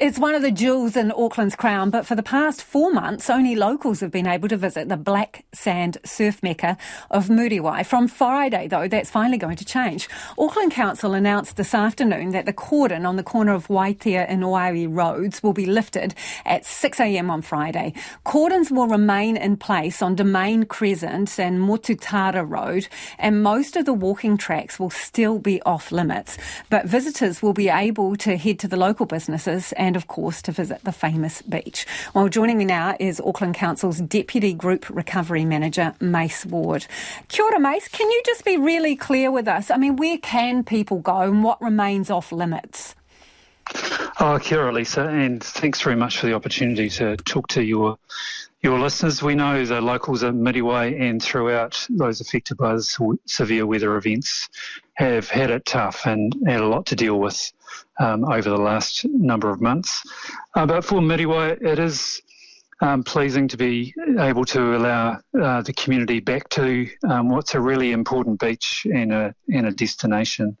It's one of the jewels in Auckland's crown, but for the past four months, only locals have been able to visit the black sand surf mecca of Muriwai. From Friday, though, that's finally going to change. Auckland Council announced this afternoon that the cordon on the corner of Waitea and Oaia roads will be lifted at 6am on Friday. Cordons will remain in place on Domain Crescent and Motutara Road, and most of the walking tracks will still be off limits. But visitors will be able to head to the local businesses and, of course, to visit the famous beach. Well, joining me now is Auckland Council's Deputy Group Recovery Manager, Mace Ward. Kia ora, Mace. Can you just be really clear with us? I mean, where can people go and what remains off limits? Oh, kia ora, Lisa, and thanks very much for the opportunity to talk to your your listeners. We know the locals at Muriwai and throughout those affected by severe weather events have had it tough and had a lot to deal with um, over the last number of months. Uh, but for Muriwai, it is um, pleasing to be able to allow uh, the community back to um, what's a really important beach and a, and a destination.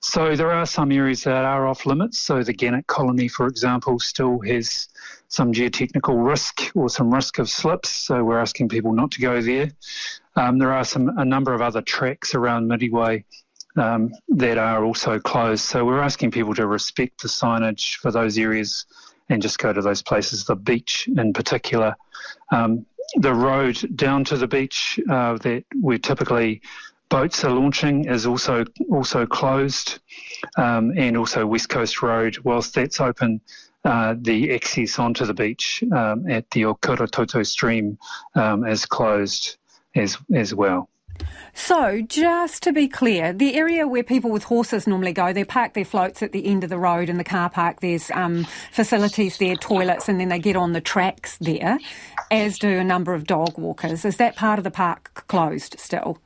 So there are some areas that are off limits. So the Gannet colony, for example, still has some geotechnical risk or some risk of slips. So we're asking people not to go there. Um, there are some a number of other tracks around Muriwai um, that are also closed. So we're asking people to respect the signage for those areas and just go to those places. The beach, in particular, um, the road down to the beach uh, that where typically boats are launching is also also closed, um, and also West Coast Road. Whilst that's open, uh, the access onto the beach um, at the Okiritoto stream um, is closed as as well. So, just to be clear, the area where people with horses normally go, they park their floats at the end of the road in the car park. There's um, facilities there, toilets, and then they get on the tracks there, as do a number of dog walkers. Is that part of the park closed still?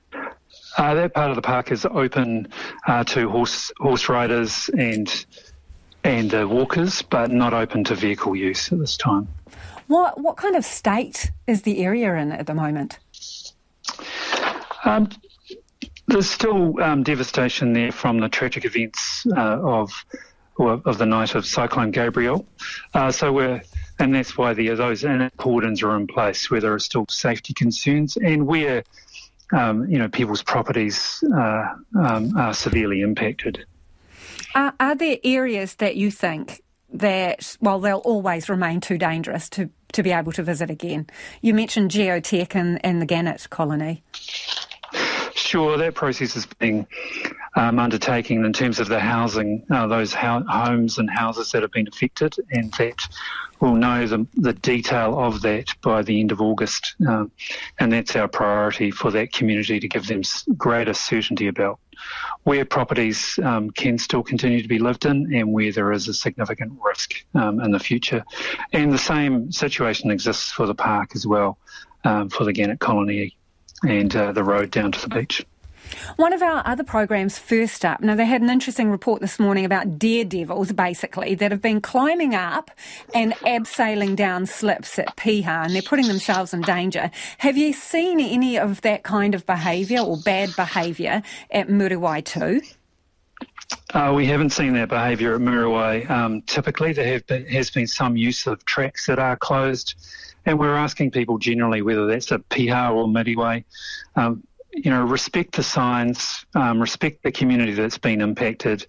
Uh, that part of the park is open uh, to horse horse riders and and uh, walkers, but not open to vehicle use at this time. What what kind of state is the area in at the moment? Um, there's still um, devastation there from the tragic events uh, of of the night of Cyclone Gabrielle. Uh, so we're and that's why the, those cordons are in place where there are still safety concerns and where um, you know people's properties uh, um, are severely impacted. Are, are there areas that you think that well they'll always remain too dangerous to to be able to visit again? You mentioned geotech and, and the Gannet colony. Sure, that process is being um, undertaken in terms of the housing, uh, those ho- homes and houses that have been affected, and that we'll know the, the detail of that by the end of August. Um, and that's our priority for that community to give them greater certainty about where properties um, can still continue to be lived in and where there is a significant risk um, in the future. And the same situation exists for the park as well, um, for the Gannet colony and uh, the road down to the beach. One of our other programs, First Up, now they had an interesting report this morning about daredevils, basically, that have been climbing up and abseiling down slips at Piha, and they're putting themselves in danger. Have you seen any of that kind of behaviour or bad behaviour at Muriwai too? Uh, we haven't seen that behaviour at Muriwai. Um, typically, there been, has been some use of tracks that are closed and we're asking people generally whether that's a Piha or Muriwai, um, you know, respect the signs, um, respect the community that's been impacted,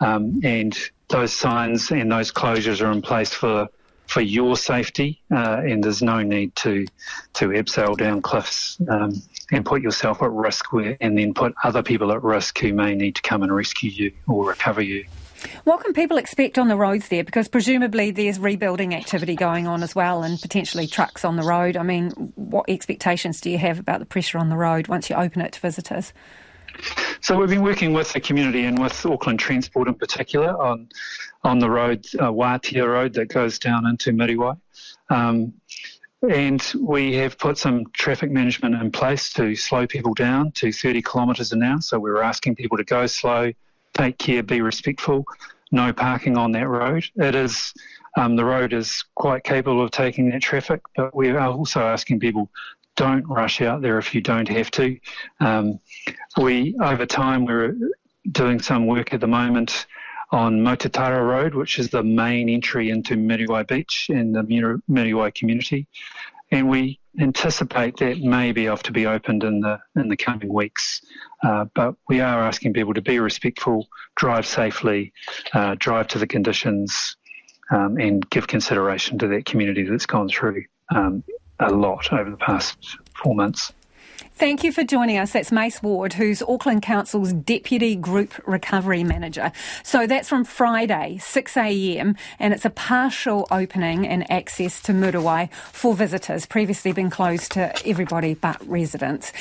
um, and those signs and those closures are in place for for your safety, uh, and there's no need to to abseil down cliffs um, and put yourself at risk, where, and then put other people at risk who may need to come and rescue you or recover you. What can people expect on the roads there? Because presumably there's rebuilding activity going on as well and potentially trucks on the road. I mean, what expectations do you have about the pressure on the road once you open it to visitors? So we've been working with the community and with Auckland Transport in particular on on the road, uh, Road that goes down into Muriwai. Um, and we have put some traffic management in place to slow people down to 30 kilometres an hour. So we're asking people to go slow, take care, be respectful. No parking on that road. It is um, the road is quite capable of taking that traffic, but we are also asking people don't rush out there if you don't have to. Um, we over time we're doing some work at the moment on Motutara Road, which is the main entry into Muriwai Beach and the Muriwai community. And we anticipate that may be off to be opened in the in the coming weeks. Uh, but we are asking people to be respectful, drive safely, uh, drive to the conditions, um, and give consideration to that community that's gone through um, a lot over the past four months. Thank you for joining us. That's Mace Ward, who's Auckland Council's Deputy Group Recovery Manager. So that's from Friday, 6am, and it's a partial opening and access to Muriwai for visitors, previously been closed to everybody but residents.